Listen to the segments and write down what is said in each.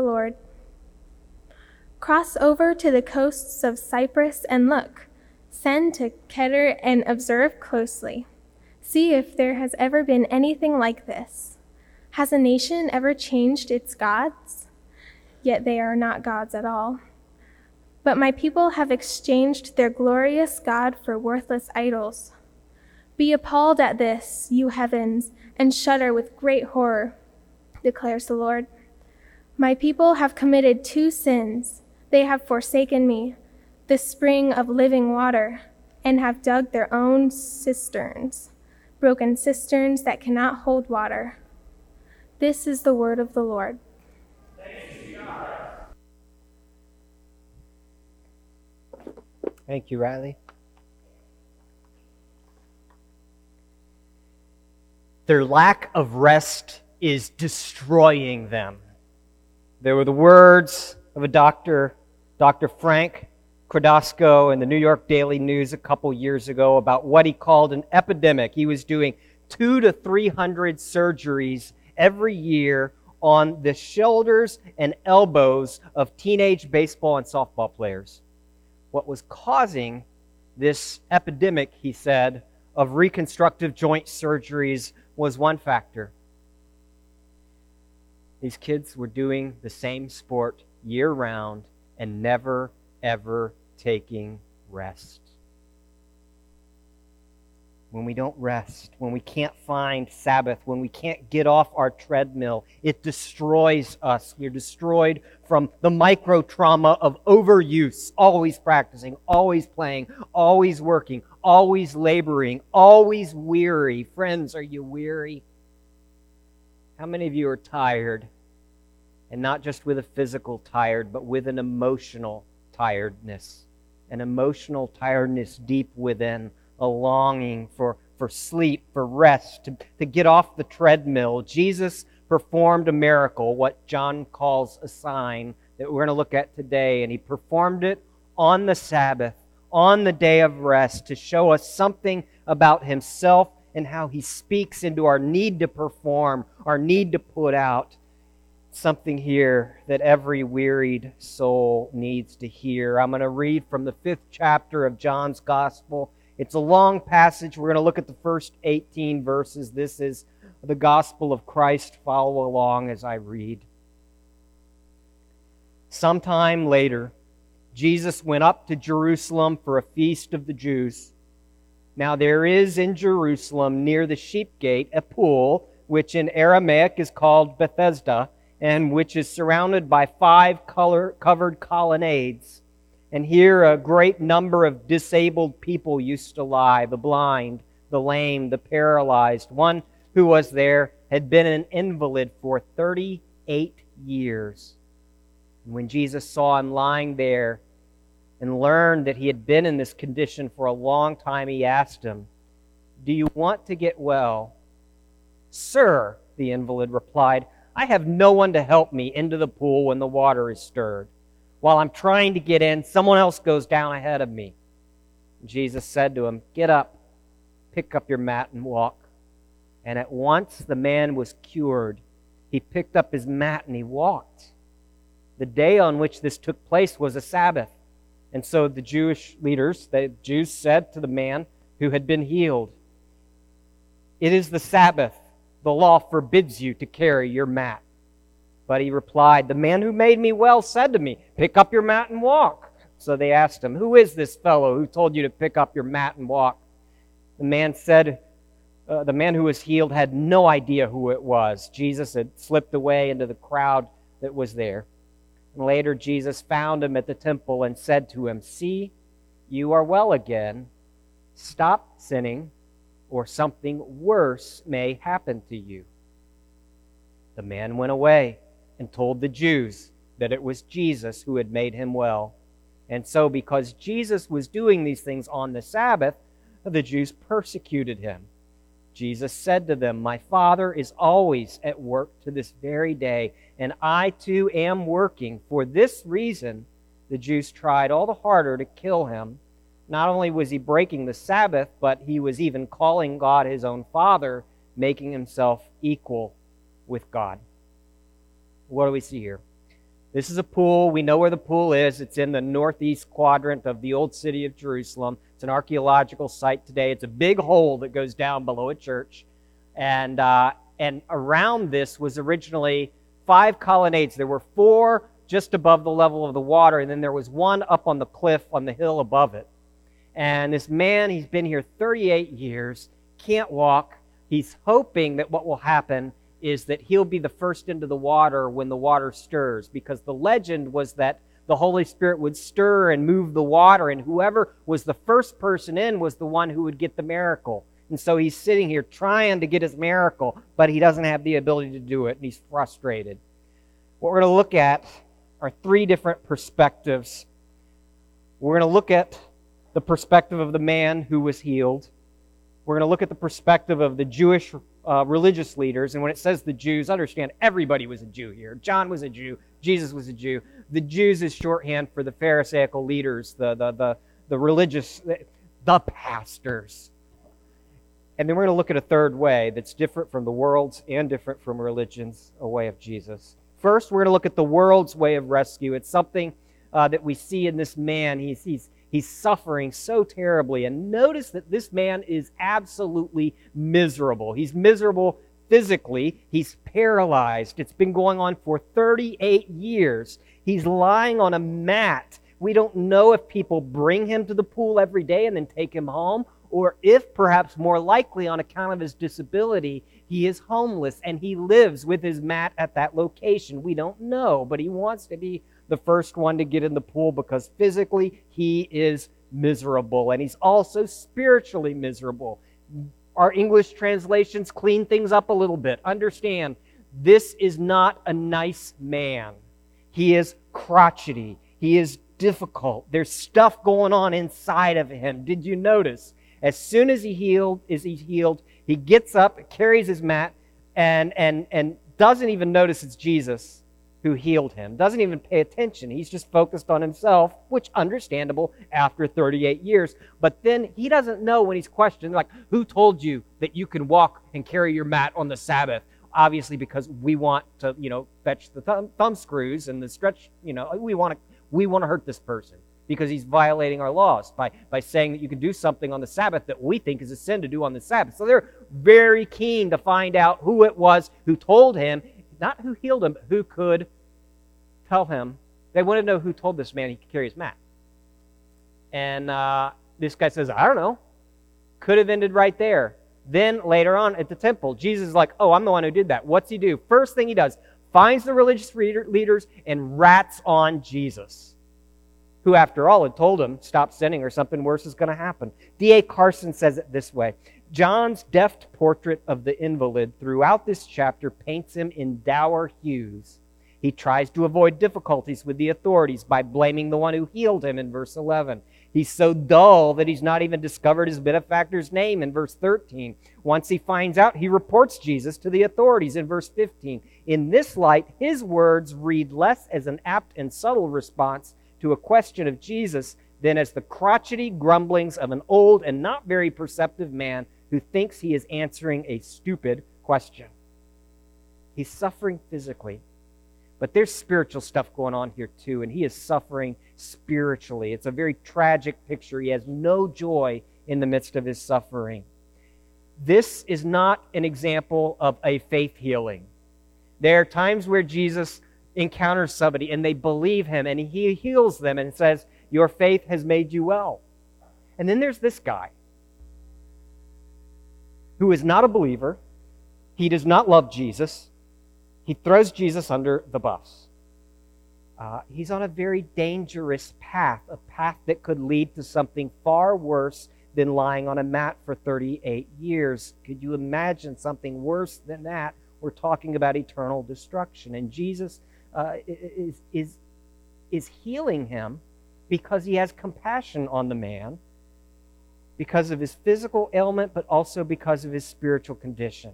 the Lord. Cross over to the coasts of Cyprus and look. Send to Kedar and observe closely. See if there has ever been anything like this. Has a nation ever changed its gods? Yet they are not gods at all. But my people have exchanged their glorious God for worthless idols. Be appalled at this, you heavens, and shudder with great horror, declares the Lord. My people have committed two sins. They have forsaken me, the spring of living water, and have dug their own cisterns, broken cisterns that cannot hold water. This is the word of the Lord. Thank you, Riley. Their lack of rest is destroying them. There were the words of a doctor, Dr. Frank Cordasco, in the New York Daily News a couple years ago about what he called an epidemic. He was doing two to 300 surgeries every year on the shoulders and elbows of teenage baseball and softball players. What was causing this epidemic, he said, of reconstructive joint surgeries was one factor. These kids were doing the same sport year round and never, ever taking rest. When we don't rest, when we can't find Sabbath, when we can't get off our treadmill, it destroys us. We're destroyed from the micro trauma of overuse, always practicing, always playing, always working, always laboring, always weary. Friends, are you weary? How many of you are tired? And not just with a physical tired, but with an emotional tiredness. An emotional tiredness deep within, a longing for, for sleep, for rest, to, to get off the treadmill. Jesus performed a miracle, what John calls a sign that we're going to look at today, and he performed it on the Sabbath on the day of rest to show us something about himself and how he speaks into our need to perform, our need to put out something here that every wearied soul needs to hear. I'm going to read from the fifth chapter of John's Gospel. It's a long passage. We're going to look at the first 18 verses. This is the Gospel of Christ. Follow along as I read. Sometime later, Jesus went up to Jerusalem for a feast of the Jews. Now there is in Jerusalem near the sheep gate a pool, which in Aramaic is called Bethesda, and which is surrounded by five color covered colonnades. And here a great number of disabled people used to lie the blind, the lame, the paralyzed. One who was there had been an invalid for 38 years. And when Jesus saw him lying there, and learned that he had been in this condition for a long time, he asked him, Do you want to get well? Sir, the invalid replied, I have no one to help me into the pool when the water is stirred. While I'm trying to get in, someone else goes down ahead of me. Jesus said to him, Get up, pick up your mat, and walk. And at once the man was cured. He picked up his mat and he walked. The day on which this took place was a Sabbath. And so the Jewish leaders, the Jews said to the man who had been healed, It is the Sabbath. The law forbids you to carry your mat. But he replied, The man who made me well said to me, Pick up your mat and walk. So they asked him, Who is this fellow who told you to pick up your mat and walk? The man said, uh, The man who was healed had no idea who it was. Jesus had slipped away into the crowd that was there. And later, Jesus found him at the temple and said to him, See, you are well again. Stop sinning, or something worse may happen to you. The man went away and told the Jews that it was Jesus who had made him well. And so, because Jesus was doing these things on the Sabbath, the Jews persecuted him. Jesus said to them, My Father is always at work to this very day, and I too am working. For this reason, the Jews tried all the harder to kill him. Not only was he breaking the Sabbath, but he was even calling God his own Father, making himself equal with God. What do we see here? This is a pool. We know where the pool is. It's in the northeast quadrant of the old city of Jerusalem. It's an archaeological site today. It's a big hole that goes down below a church. And, uh, and around this was originally five colonnades. There were four just above the level of the water, and then there was one up on the cliff on the hill above it. And this man, he's been here 38 years, can't walk. He's hoping that what will happen is that he'll be the first into the water when the water stirs, because the legend was that the Holy Spirit would stir and move the water, and whoever was the first person in was the one who would get the miracle. And so he's sitting here trying to get his miracle, but he doesn't have the ability to do it, and he's frustrated. What we're going to look at are three different perspectives. We're going to look at the perspective of the man who was healed. We're going to look at the perspective of the Jewish uh, religious leaders. And when it says the Jews, understand everybody was a Jew here. John was a Jew. Jesus was a Jew. The Jews is shorthand for the Pharisaical leaders, the, the, the, the religious, the, pastors. And then we're going to look at a third way that's different from the world's and different from religion's, a way of Jesus. First, we're going to look at the world's way of rescue. It's something uh, that we see in this man. He's, he's, He's suffering so terribly. And notice that this man is absolutely miserable. He's miserable physically, he's paralyzed. It's been going on for 38 years. He's lying on a mat. We don't know if people bring him to the pool every day and then take him home, or if perhaps more likely on account of his disability, he is homeless and he lives with his mat at that location. We don't know, but he wants to be the first one to get in the pool because physically he is miserable and he's also spiritually miserable. Our English translations clean things up a little bit. Understand, this is not a nice man. He is crotchety. He is difficult. There's stuff going on inside of him. Did you notice? As soon as he healed, is he healed, he gets up, carries his mat, and and and doesn't even notice it's Jesus who healed him. Doesn't even pay attention. He's just focused on himself, which understandable after 38 years. But then he doesn't know when he's questioned, like, who told you that you can walk and carry your mat on the Sabbath? Obviously, because we want to, you know, fetch the thumb, thumb screws and the stretch, you know, we want to we want to hurt this person because he's violating our laws by, by saying that you can do something on the Sabbath that we think is a sin to do on the Sabbath. So they're very keen to find out who it was who told him not who healed him, but who could tell him. They want to know who told this man he could carry his mat. And uh, this guy says, I don't know. Could have ended right there. Then later on at the temple, Jesus is like, Oh, I'm the one who did that. What's he do? First thing he does, finds the religious leaders and rats on Jesus, who, after all, had told him, Stop sinning or something worse is going to happen. D.A. Carson says it this way John's deft portrait of the invalid throughout this chapter paints him in dour hues. He tries to avoid difficulties with the authorities by blaming the one who healed him in verse 11. He's so dull that he's not even discovered his benefactor's name in verse 13. Once he finds out, he reports Jesus to the authorities in verse 15. In this light, his words read less as an apt and subtle response to a question of Jesus than as the crotchety grumblings of an old and not very perceptive man who thinks he is answering a stupid question. He's suffering physically, but there's spiritual stuff going on here too, and he is suffering spiritually. It's a very tragic picture. He has no joy in the midst of his suffering. This is not an example of a faith healing. There are times where Jesus encounters somebody and they believe him and he heals them and says, Your faith has made you well. And then there's this guy who is not a believer. He does not love Jesus. He throws Jesus under the bus. Uh, he's on a very dangerous path, a path that could lead to something far worse than lying on a mat for 38 years. Could you imagine something worse than that? We're talking about eternal destruction. And Jesus uh, is, is, is healing him because he has compassion on the man because of his physical ailment, but also because of his spiritual condition.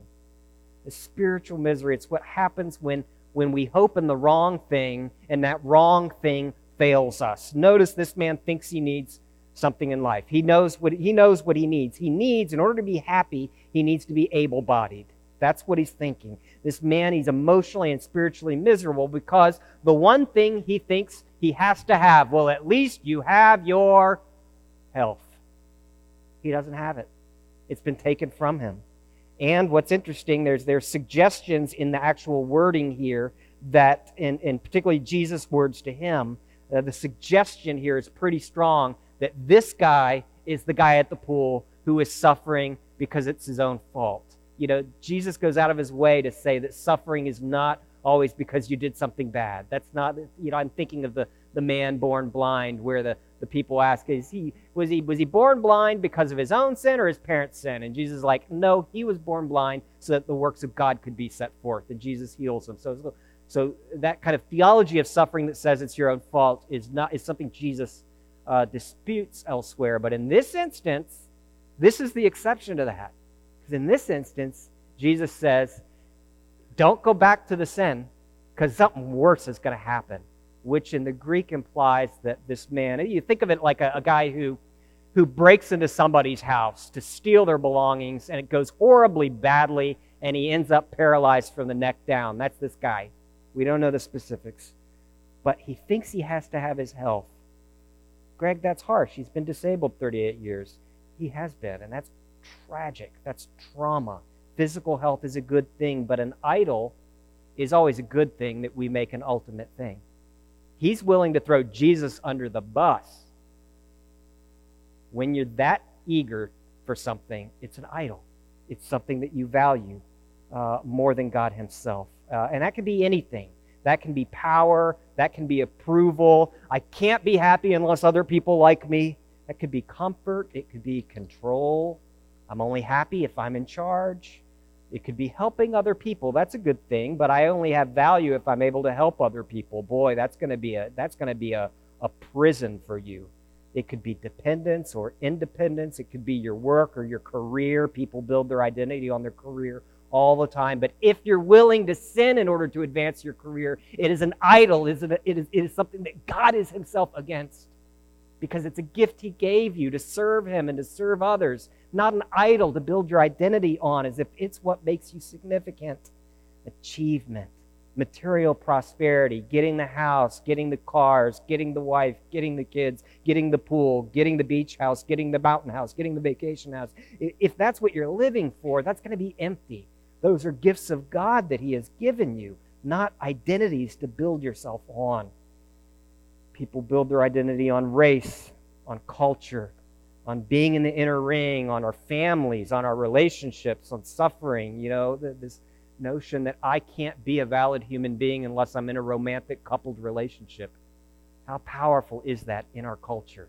The spiritual misery. It's what happens when, when we hope in the wrong thing and that wrong thing fails us. Notice this man thinks he needs something in life. He knows what he knows what he needs. He needs, in order to be happy, he needs to be able-bodied. That's what he's thinking. This man, he's emotionally and spiritually miserable because the one thing he thinks he has to have, well, at least you have your health. He doesn't have it, it's been taken from him. And what's interesting, there's, there's suggestions in the actual wording here that, in, in particularly Jesus' words to him, uh, the suggestion here is pretty strong that this guy is the guy at the pool who is suffering because it's his own fault. You know, Jesus goes out of his way to say that suffering is not always because you did something bad. That's not, you know, I'm thinking of the, the man born blind where the, the people ask, is he, was, he, was he born blind because of his own sin or his parents' sin? And Jesus is like, no, he was born blind so that the works of God could be set forth. And Jesus heals him. So, so that kind of theology of suffering that says it's your own fault is, not, is something Jesus uh, disputes elsewhere. But in this instance, this is the exception to that. Because in this instance, Jesus says, don't go back to the sin because something worse is going to happen, which in the Greek implies that this man, you think of it like a, a guy who, who breaks into somebody's house to steal their belongings and it goes horribly badly and he ends up paralyzed from the neck down. That's this guy. We don't know the specifics. But he thinks he has to have his health. Greg, that's harsh. He's been disabled 38 years. He has been, and that's tragic. That's trauma. Physical health is a good thing, but an idol is always a good thing that we make an ultimate thing. He's willing to throw Jesus under the bus. When you're that eager for something, it's an idol. It's something that you value uh, more than God Himself. Uh, and that can be anything. That can be power. That can be approval. I can't be happy unless other people like me. That could be comfort. It could be control. I'm only happy if I'm in charge. It could be helping other people. That's a good thing, but I only have value if I'm able to help other people. Boy, that's going to be a that's going to be a, a prison for you. It could be dependence or independence. It could be your work or your career. People build their identity on their career all the time. But if you're willing to sin in order to advance your career, it is an idol. It is, it is, it is something that God is Himself against because it's a gift He gave you to serve Him and to serve others, not an idol to build your identity on as if it's what makes you significant. Achievement, material prosperity, getting the house, getting the cars, getting the wife, getting the kids, getting the pool, getting the beach house, getting the mountain house, getting the vacation house. If that's what you're living for, that's going to be empty. Those are gifts of God that He has given you, not identities to build yourself on. People build their identity on race, on culture, on being in the inner ring, on our families, on our relationships, on suffering. You know, this notion that I can't be a valid human being unless I'm in a romantic coupled relationship. How powerful is that in our culture?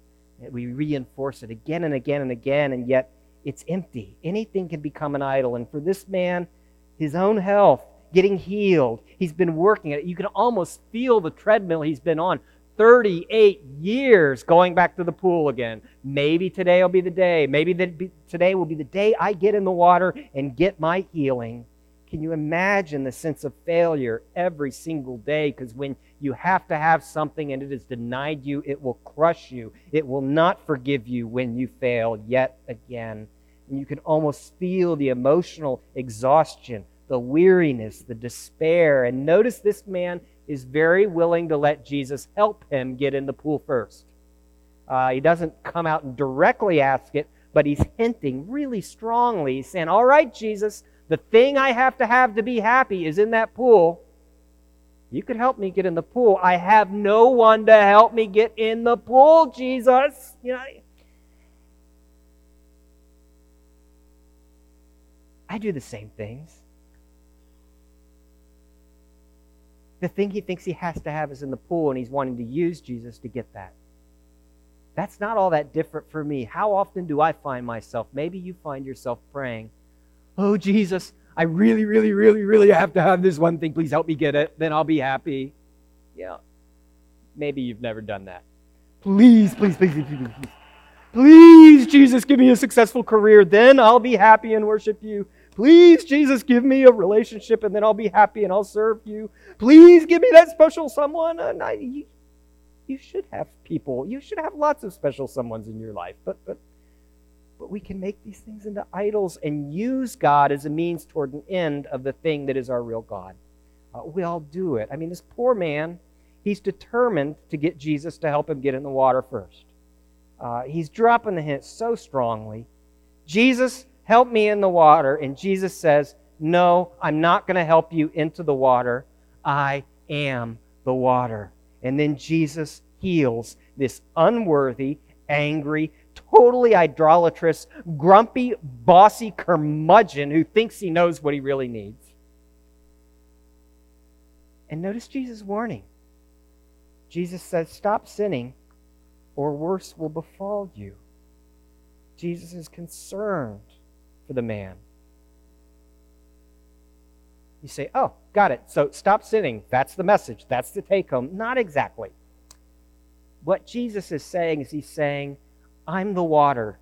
We reinforce it again and again and again, and yet it's empty. Anything can become an idol. And for this man, his own health, getting healed, he's been working at it. You can almost feel the treadmill he's been on 38 years going back to the pool again. Maybe today will be the day. Maybe be, today will be the day I get in the water and get my healing. Can you imagine the sense of failure every single day? Because when you have to have something and it is denied you, it will crush you. It will not forgive you when you fail yet again. And you can almost feel the emotional exhaustion, the weariness, the despair. And notice this man is very willing to let Jesus help him get in the pool first. Uh, he doesn't come out and directly ask it, but he's hinting really strongly, he's saying, All right, Jesus, the thing I have to have to be happy is in that pool. You could help me get in the pool. I have no one to help me get in the pool, Jesus. You know, I do the same things. The thing he thinks he has to have is in the pool, and he's wanting to use Jesus to get that. That's not all that different for me. How often do I find myself? Maybe you find yourself praying, Oh, Jesus, I really, really, really, really have to have this one thing. Please help me get it. Then I'll be happy. Yeah. Maybe you've never done that. Please, please, please, please, please, please. Jesus, give me a successful career. Then I'll be happy and worship you. Please, Jesus, give me a relationship and then I'll be happy and I'll serve you. Please give me that special someone. And I, you, you should have people. You should have lots of special someones in your life. But, but but we can make these things into idols and use God as a means toward an end of the thing that is our real God. Uh, we all do it. I mean, this poor man, he's determined to get Jesus to help him get in the water first. Uh, he's dropping the hint so strongly. Jesus, help me in the water. And Jesus says, No, I'm not going to help you into the water. I am the water. And then Jesus heals this unworthy, angry, totally idolatrous, grumpy, bossy curmudgeon who thinks he knows what he really needs. And notice Jesus' warning. Jesus says, Stop sinning, or worse will befall you. Jesus is concerned for the man. You say, Oh, got it. So stop sinning. That's the message. That's the take home. Not exactly. What Jesus is saying is He's saying, I'm the water.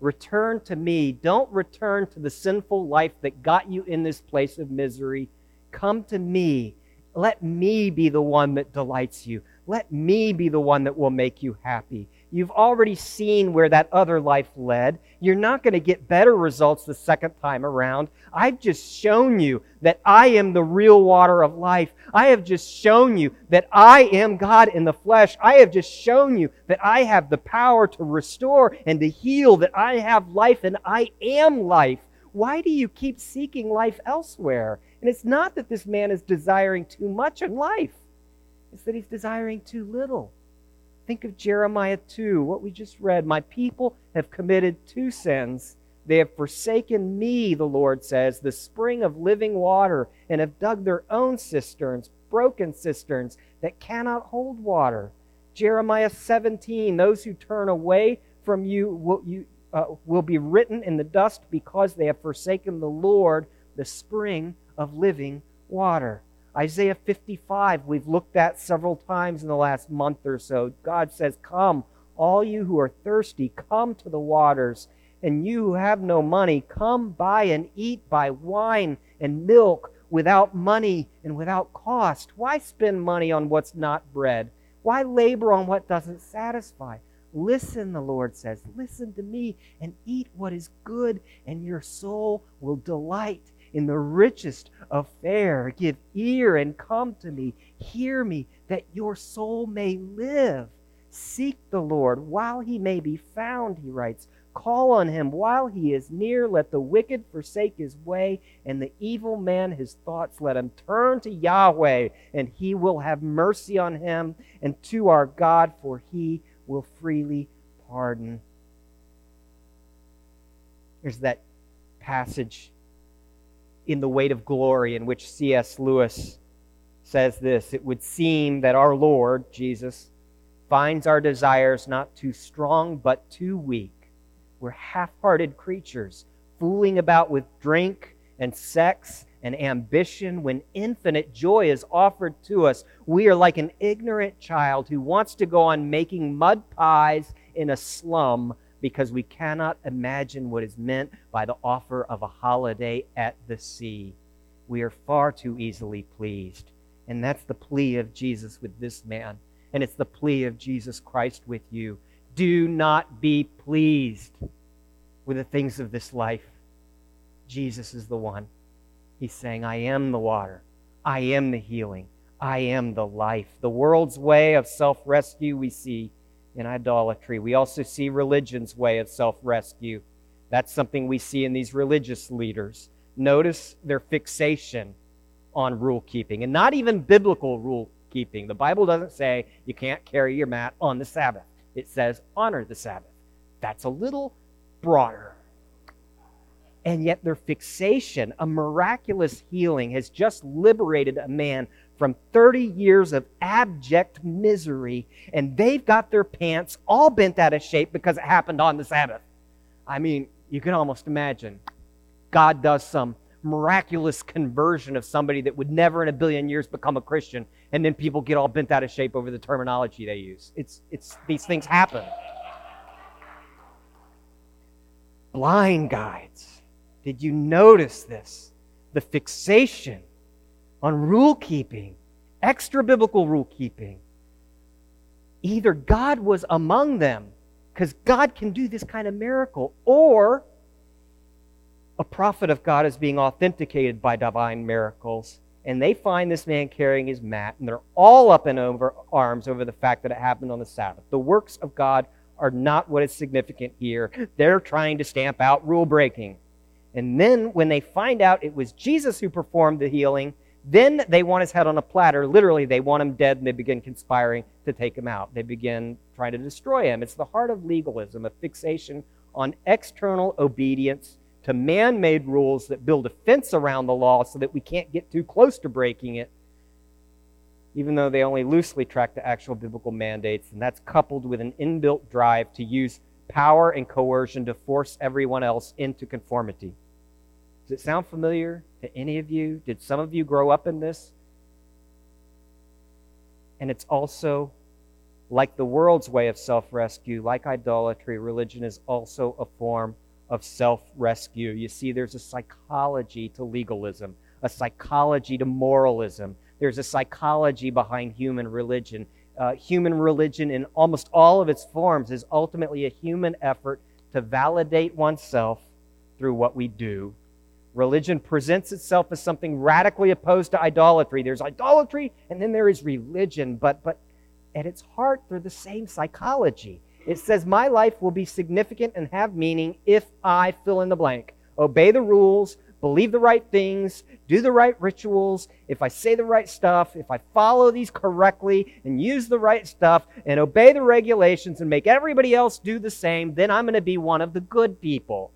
Return to me. Don't return to the sinful life that got you in this place of misery. Come to me. Let me be the one that delights you. Let me be the one that will make you happy. You've already seen where that other life led. You're not going to get better results the second time around. I've just shown you that I am the real water of life. I have just shown you that I am God in the flesh. I have just shown you that I have the power to restore and to heal, that I have life and I am life. Why do you keep seeking life elsewhere? And it's not that this man is desiring too much in life, it's that he's desiring too little. Think of Jeremiah 2, what we just read. My people have committed two sins. They have forsaken me, the Lord says, the spring of living water, and have dug their own cisterns, broken cisterns that cannot hold water. Jeremiah 17, those who turn away from you will, you, uh, will be written in the dust because they have forsaken the Lord, the spring of living water. Isaiah 55, we've looked at several times in the last month or so. God says, Come, all you who are thirsty, come to the waters. And you who have no money, come buy and eat, buy wine and milk without money and without cost. Why spend money on what's not bread? Why labor on what doesn't satisfy? Listen, the Lord says, listen to me and eat what is good, and your soul will delight in the richest of fare. Give ear and come to me. Hear me, that your soul may live. Seek the Lord while he may be found, he writes. Call on him while he is near. Let the wicked forsake his way, and the evil man his thoughts. Let him turn to Yahweh, and he will have mercy on him, and to our God, for he will freely pardon. There's that passage in The Weight of Glory, in which C.S. Lewis says this It would seem that our Lord, Jesus, finds our desires not too strong, but too weak. We're half hearted creatures, fooling about with drink and sex and ambition when infinite joy is offered to us. We are like an ignorant child who wants to go on making mud pies in a slum because we cannot imagine what is meant by the offer of a holiday at the sea. We are far too easily pleased. And that's the plea of Jesus with this man. And it's the plea of Jesus Christ with you. Do not be pleased with the things of this life. Jesus is the one. He's saying, I am the water. I am the healing. I am the life. The world's way of self rescue we see in idolatry. We also see religion's way of self rescue. That's something we see in these religious leaders. Notice their fixation on rule keeping, and not even biblical rule keeping. The Bible doesn't say you can't carry your mat on the Sabbath, it says honor the Sabbath. That's a little broader. And yet, their fixation, a miraculous healing, has just liberated a man from 30 years of abject misery, and they've got their pants all bent out of shape because it happened on the Sabbath. I mean, you can almost imagine God does some miraculous conversion of somebody that would never in a billion years become a Christian, and then people get all bent out of shape over the terminology they use. It's, it's, these things happen. Blind guides. Did you notice this? The fixation on rule keeping, extra biblical rule keeping. Either God was among them because God can do this kind of miracle. Or a prophet of God is being authenticated by divine miracles, and they find this man carrying his mat, and they're all up in over arms over the fact that it happened on the Sabbath. The works of God are not what is significant here. They're trying to stamp out rule breaking. And then when they find out it was Jesus who performed the healing, then they want his head on a platter. Literally, they want him dead and they begin conspiring to take him out. They begin trying to destroy him. It's the heart of legalism, a fixation on external obedience to man made rules that build a fence around the law so that we can't get too close to breaking it, even though they only loosely track the actual biblical mandates. And that's coupled with an inbuilt drive to use power and coercion to force everyone else into conformity. Does it sound familiar to any of you? Did some of you grow up in this? And it's also like the world's way of self rescue, like idolatry, religion is also a form of self rescue. You see, there's a psychology to legalism, a psychology to moralism. There's a psychology behind human religion. Uh, human religion, in almost all of its forms, is ultimately a human effort to validate oneself through what we do Religion presents itself as something radically opposed to idolatry. There's idolatry and then there is religion, but, but at its heart, they're the same psychology. It says, My life will be significant and have meaning if I fill in the blank. Obey the rules, believe the right things, do the right rituals, if I say the right stuff, if I follow these correctly and use the right stuff and obey the regulations and make everybody else do the same, then I'm going to be one of the good people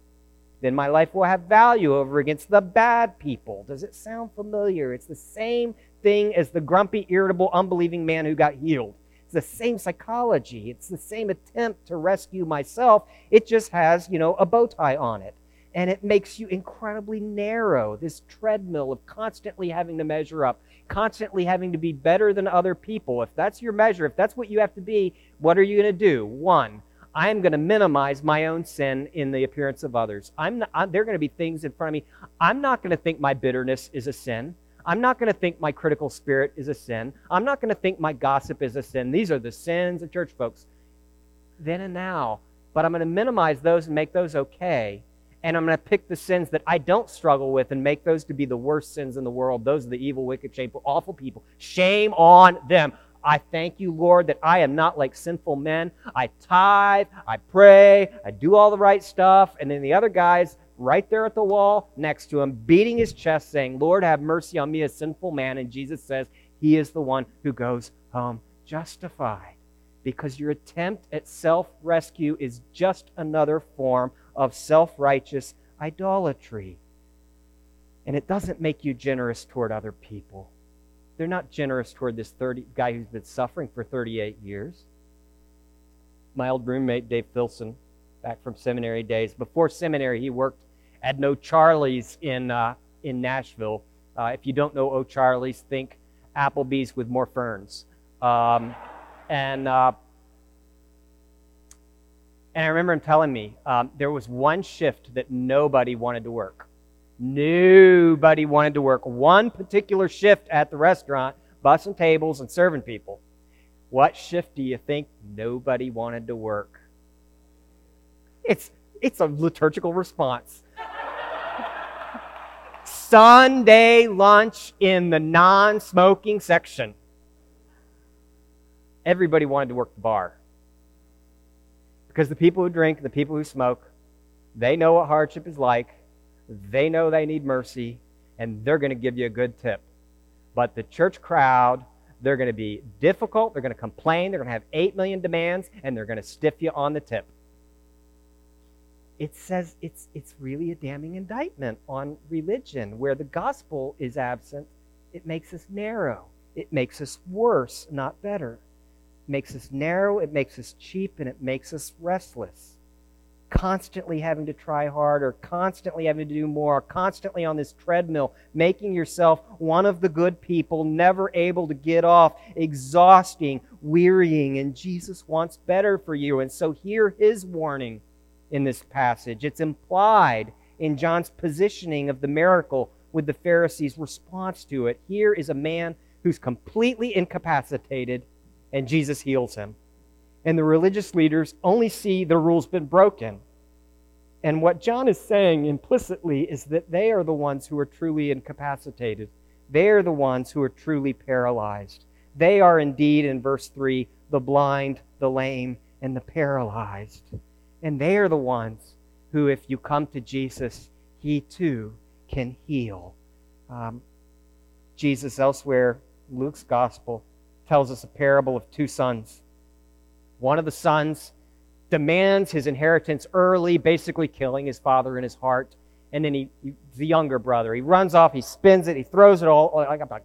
then my life will have value over against the bad people. Does it sound familiar? It's the same thing as the grumpy, irritable, unbelieving man who got healed. It's the same psychology. It's the same attempt to rescue myself. It just has, you know, a bow tie on it. And it makes you incredibly narrow, this treadmill of constantly having to measure up, constantly having to be better than other people. If that's your measure, if that's what you have to be, what are you going to do? One, I'm going to minimize my own sin in the appearance of others. I'm not, I'm, there are going to be things in front of me. I'm not going to think my bitterness is a sin. I'm not going to think my critical spirit is a sin. I'm not going to think my gossip is a sin. These are the sins of church folks. Then and now. But I'm going to minimize those and make those okay. And I'm going to pick the sins that I don't struggle with and make those to be the worst sins in the world. Those are the evil, wicked, shameful, awful people. Shame on them. I thank you, Lord, that I am not like sinful men. I tithe, I pray, I do all the right stuff. And then the other guy's right there at the wall next to him, beating his chest, saying, Lord, have mercy on me, a sinful man. And Jesus says, He is the one who goes home justified. Because your attempt at self rescue is just another form of self righteous idolatry. And it doesn't make you generous toward other people. They're not generous toward this 30, guy who's been suffering for 38 years. My old roommate, Dave Filson, back from seminary days. Before seminary, he worked at O'Charlie's in, uh, in Nashville. Uh, if you don't know O'Charlie's, think Applebee's with more ferns. Um, and, uh, and I remember him telling me um, there was one shift that nobody wanted to work. Nobody wanted to work one particular shift at the restaurant, bussing tables and serving people. What shift do you think nobody wanted to work? It's, it's a liturgical response. Sunday lunch in the non smoking section. Everybody wanted to work the bar. Because the people who drink, the people who smoke, they know what hardship is like they know they need mercy, and they're going to give you a good tip. But the church crowd, they're going to be difficult, they're going to complain, they're going to have 8 million demands, and they're going to stiff you on the tip. It says it's, it's really a damning indictment on religion. Where the gospel is absent, it makes us narrow. It makes us worse, not better. It makes us narrow, it makes us cheap, and it makes us restless constantly having to try harder, constantly having to do more, constantly on this treadmill, making yourself one of the good people, never able to get off, exhausting, wearying. And Jesus wants better for you. And so, hear his warning in this passage. It's implied in John's positioning of the miracle with the Pharisees' response to it. Here is a man who's completely incapacitated, and Jesus heals him. And the religious leaders only see the rules been broken. And what John is saying implicitly is that they are the ones who are truly incapacitated. They are the ones who are truly paralyzed. They are indeed, in verse 3, the blind, the lame, and the paralyzed. And they are the ones who, if you come to Jesus, he too can heal. Um, Jesus, elsewhere, Luke's gospel, tells us a parable of two sons. One of the sons demands his inheritance early, basically killing his father in his heart. And then he, he the younger brother, he runs off, he spends it, he throws it all like, like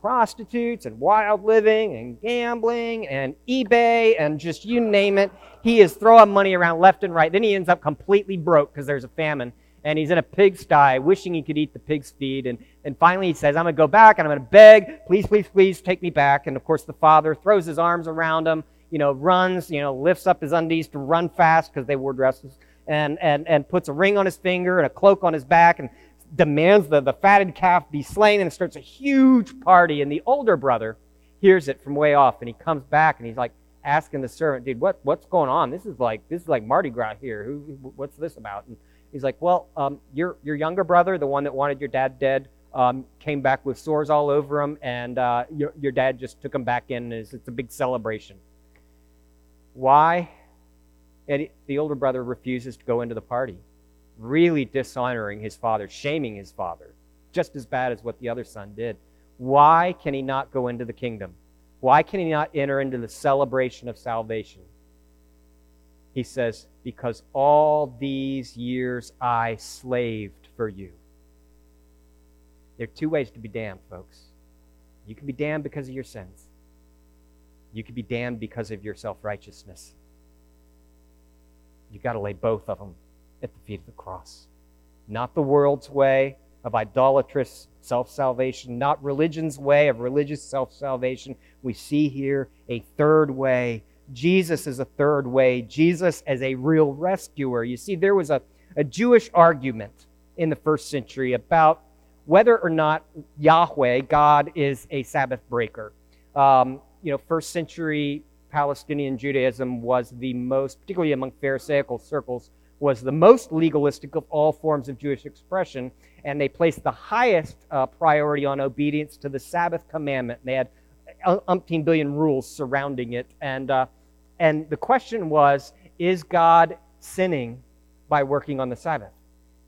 prostitutes and wild living and gambling and eBay and just you name it. He is throwing money around left and right. Then he ends up completely broke because there's a famine and he's in a pigsty wishing he could eat the pig's feed. And, and finally he says, I'm going to go back and I'm going to beg, please, please, please take me back. And of course the father throws his arms around him, you know, runs, you know, lifts up his undies to run fast because they wore dresses and, and, and puts a ring on his finger and a cloak on his back and demands the, the fatted calf be slain and starts a huge party. And the older brother hears it from way off and he comes back and he's like asking the servant, dude, what, what's going on? This is like, this is like Mardi Gras here. Who, what's this about? And he's like, well, um, your, your younger brother, the one that wanted your dad dead, um, came back with sores all over him and uh, your, your dad just took him back in. It's, it's a big celebration. Why? And the older brother refuses to go into the party really dishonoring his father, shaming his father, just as bad as what the other son did. Why can he not go into the kingdom? Why can he not enter into the celebration of salvation? He says, Because all these years I slaved for you. There are two ways to be damned, folks. You can be damned because of your sins, you could be damned because of your self righteousness. You've got to lay both of them at the feet of the cross. Not the world's way of idolatrous self salvation, not religion's way of religious self salvation. We see here a third way. Jesus is a third way. Jesus as a real rescuer. You see, there was a, a Jewish argument in the first century about whether or not Yahweh, God, is a Sabbath breaker. Um, you know, first century Palestinian Judaism was the most, particularly among Pharisaical circles, was the most legalistic of all forms of Jewish expression, and they placed the highest uh, priority on obedience to the Sabbath commandment. They had umpteen billion rules surrounding it, and uh, and the question was: Is God sinning by working on the Sabbath?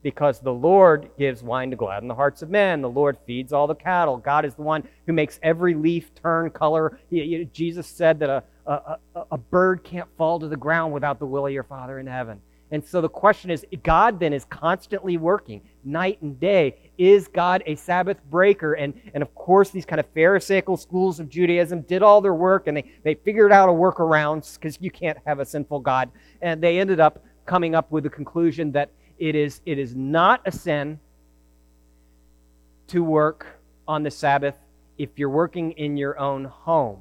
Because the Lord gives wine to gladden the hearts of men. The Lord feeds all the cattle. God is the one who makes every leaf turn color. He, he, Jesus said that a, a, a bird can't fall to the ground without the will of your Father in heaven. And so the question is God then is constantly working night and day. Is God a Sabbath breaker? And, and of course, these kind of Pharisaical schools of Judaism did all their work and they, they figured out a workaround because you can't have a sinful God. And they ended up coming up with the conclusion that it is, it is not a sin to work on the Sabbath if you're working in your own home.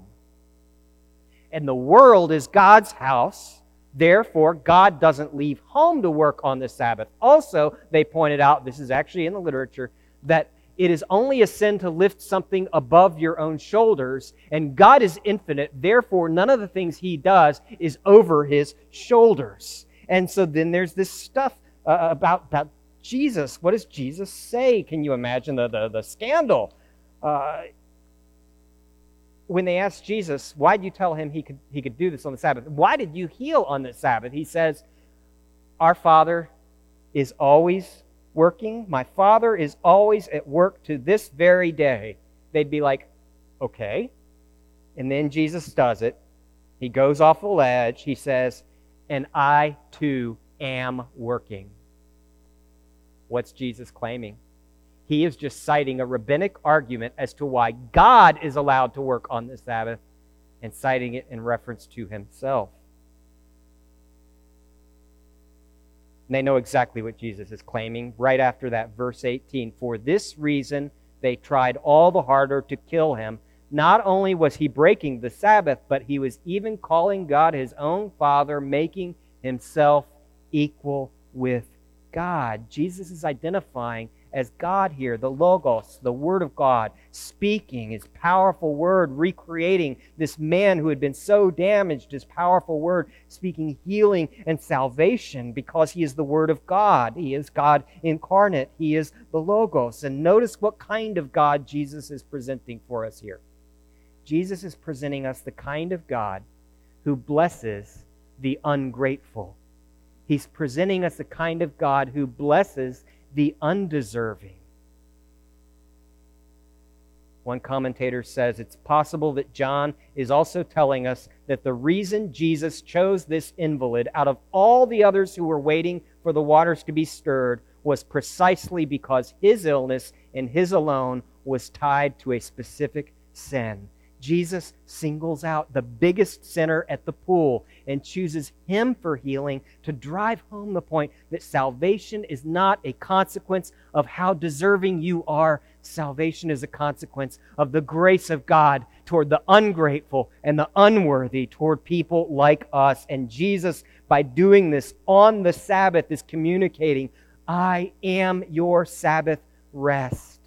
And the world is God's house Therefore, God doesn't leave home to work on the Sabbath. Also, they pointed out, this is actually in the literature, that it is only a sin to lift something above your own shoulders, and God is infinite. Therefore, none of the things He does is over His shoulders. And so then there's this stuff uh, about, about Jesus. What does Jesus say? Can you imagine the, the, the scandal? Uh, when they asked Jesus, why did you tell him he could, he could do this on the Sabbath? Why did you heal on the Sabbath? He says, Our Father is always working. My Father is always at work to this very day. They'd be like, Okay. And then Jesus does it. He goes off the ledge. He says, And I too am working. What's Jesus claiming? He is just citing a rabbinic argument as to why God is allowed to work on the Sabbath and citing it in reference to himself. And they know exactly what Jesus is claiming right after that, verse 18. For this reason, they tried all the harder to kill him. Not only was he breaking the Sabbath, but he was even calling God his own Father, making himself equal with God. Jesus is identifying as God here, the Logos, the Word of God, speaking His powerful Word, recreating this man who had been so damaged, His powerful Word, speaking healing and salvation because He is the Word of God. He is God incarnate. He is the Logos. And notice what kind of God Jesus is presenting for us here. Jesus is presenting us the kind of God who blesses the ungrateful. He's presenting us a kind of God who blesses the undeserving. One commentator says it's possible that John is also telling us that the reason Jesus chose this invalid out of all the others who were waiting for the waters to be stirred was precisely because his illness and his alone was tied to a specific sin. Jesus singles out the biggest sinner at the pool and chooses him for healing to drive home the point that salvation is not a consequence of how deserving you are. Salvation is a consequence of the grace of God toward the ungrateful and the unworthy, toward people like us. And Jesus, by doing this on the Sabbath, is communicating, I am your Sabbath rest.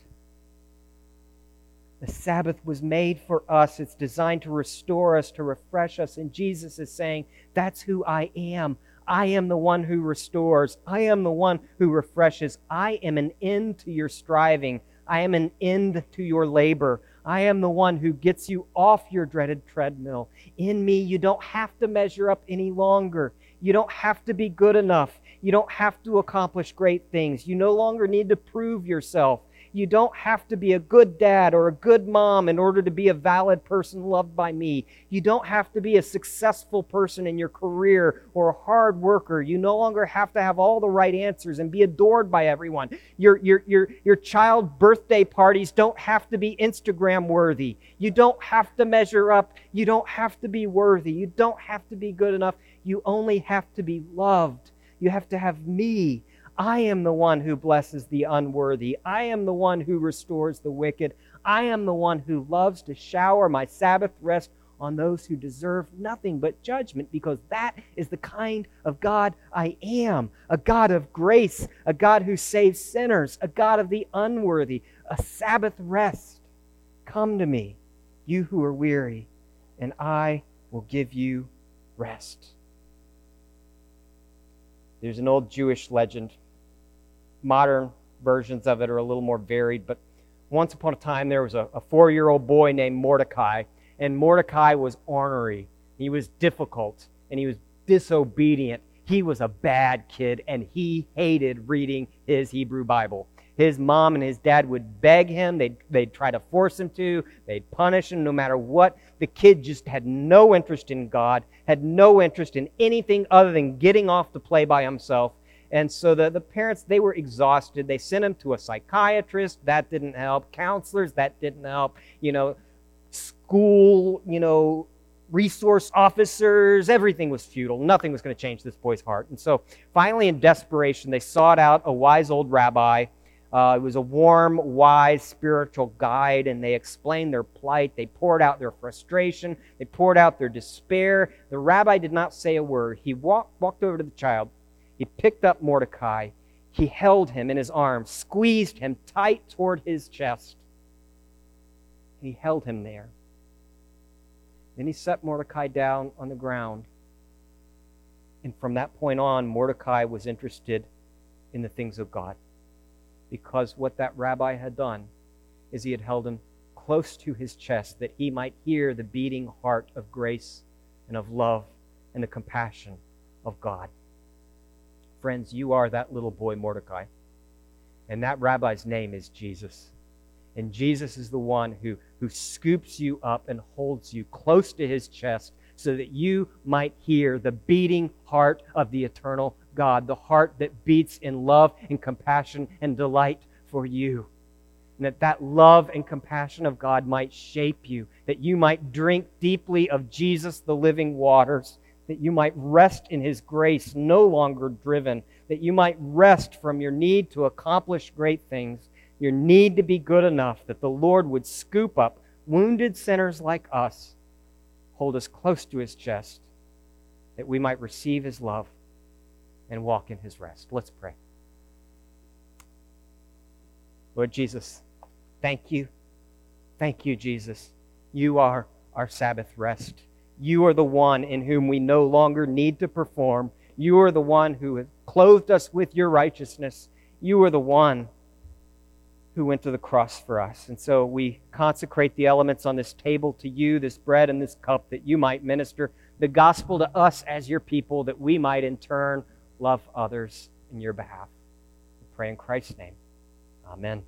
The Sabbath was made for us. It's designed to restore us, to refresh us. And Jesus is saying, That's who I am. I am the one who restores. I am the one who refreshes. I am an end to your striving. I am an end to your labor. I am the one who gets you off your dreaded treadmill. In me, you don't have to measure up any longer. You don't have to be good enough. You don't have to accomplish great things. You no longer need to prove yourself. You don't have to be a good dad or a good mom in order to be a valid person loved by me. You don't have to be a successful person in your career or a hard worker. You no longer have to have all the right answers and be adored by everyone. Your, your, your, your child birthday parties don't have to be Instagram worthy. You don't have to measure up. You don't have to be worthy. You don't have to be good enough. You only have to be loved. You have to have me I am the one who blesses the unworthy. I am the one who restores the wicked. I am the one who loves to shower my Sabbath rest on those who deserve nothing but judgment, because that is the kind of God I am a God of grace, a God who saves sinners, a God of the unworthy, a Sabbath rest. Come to me, you who are weary, and I will give you rest. There's an old Jewish legend modern versions of it are a little more varied, but once upon a time there was a, a four year old boy named Mordecai, and Mordecai was ornery. He was difficult, and he was disobedient. He was a bad kid, and he hated reading his Hebrew Bible. His mom and his dad would beg him, they'd, they'd try to force him to, they'd punish him no matter what. The kid just had no interest in God, had no interest in anything other than getting off to play by himself and so the, the parents, they were exhausted. They sent him to a psychiatrist. That didn't help. Counselors, that didn't help. You know, school, you know, resource officers, everything was futile. Nothing was going to change this boy's heart. And so finally, in desperation, they sought out a wise old rabbi. Uh, it was a warm, wise spiritual guide, and they explained their plight. They poured out their frustration. They poured out their despair. The rabbi did not say a word. He walked, walked over to the child he picked up Mordecai. He held him in his arms, squeezed him tight toward his chest. He held him there. Then he set Mordecai down on the ground. And from that point on, Mordecai was interested in the things of God. Because what that rabbi had done is he had held him close to his chest that he might hear the beating heart of grace and of love and the compassion of God. Friends, you are that little boy Mordecai. And that rabbi's name is Jesus. And Jesus is the one who, who scoops you up and holds you close to his chest so that you might hear the beating heart of the eternal God, the heart that beats in love and compassion and delight for you. And that that love and compassion of God might shape you, that you might drink deeply of Jesus, the living waters, that you might rest in his grace, no longer driven, that you might rest from your need to accomplish great things, your need to be good enough, that the Lord would scoop up wounded sinners like us, hold us close to his chest, that we might receive his love and walk in his rest. Let's pray. Lord Jesus, thank you. Thank you, Jesus. You are our Sabbath rest. You are the one in whom we no longer need to perform. You are the one who has clothed us with your righteousness. You are the one who went to the cross for us. And so we consecrate the elements on this table to you, this bread and this cup, that you might minister the gospel to us as your people, that we might in turn love others in your behalf. We pray in Christ's name. Amen.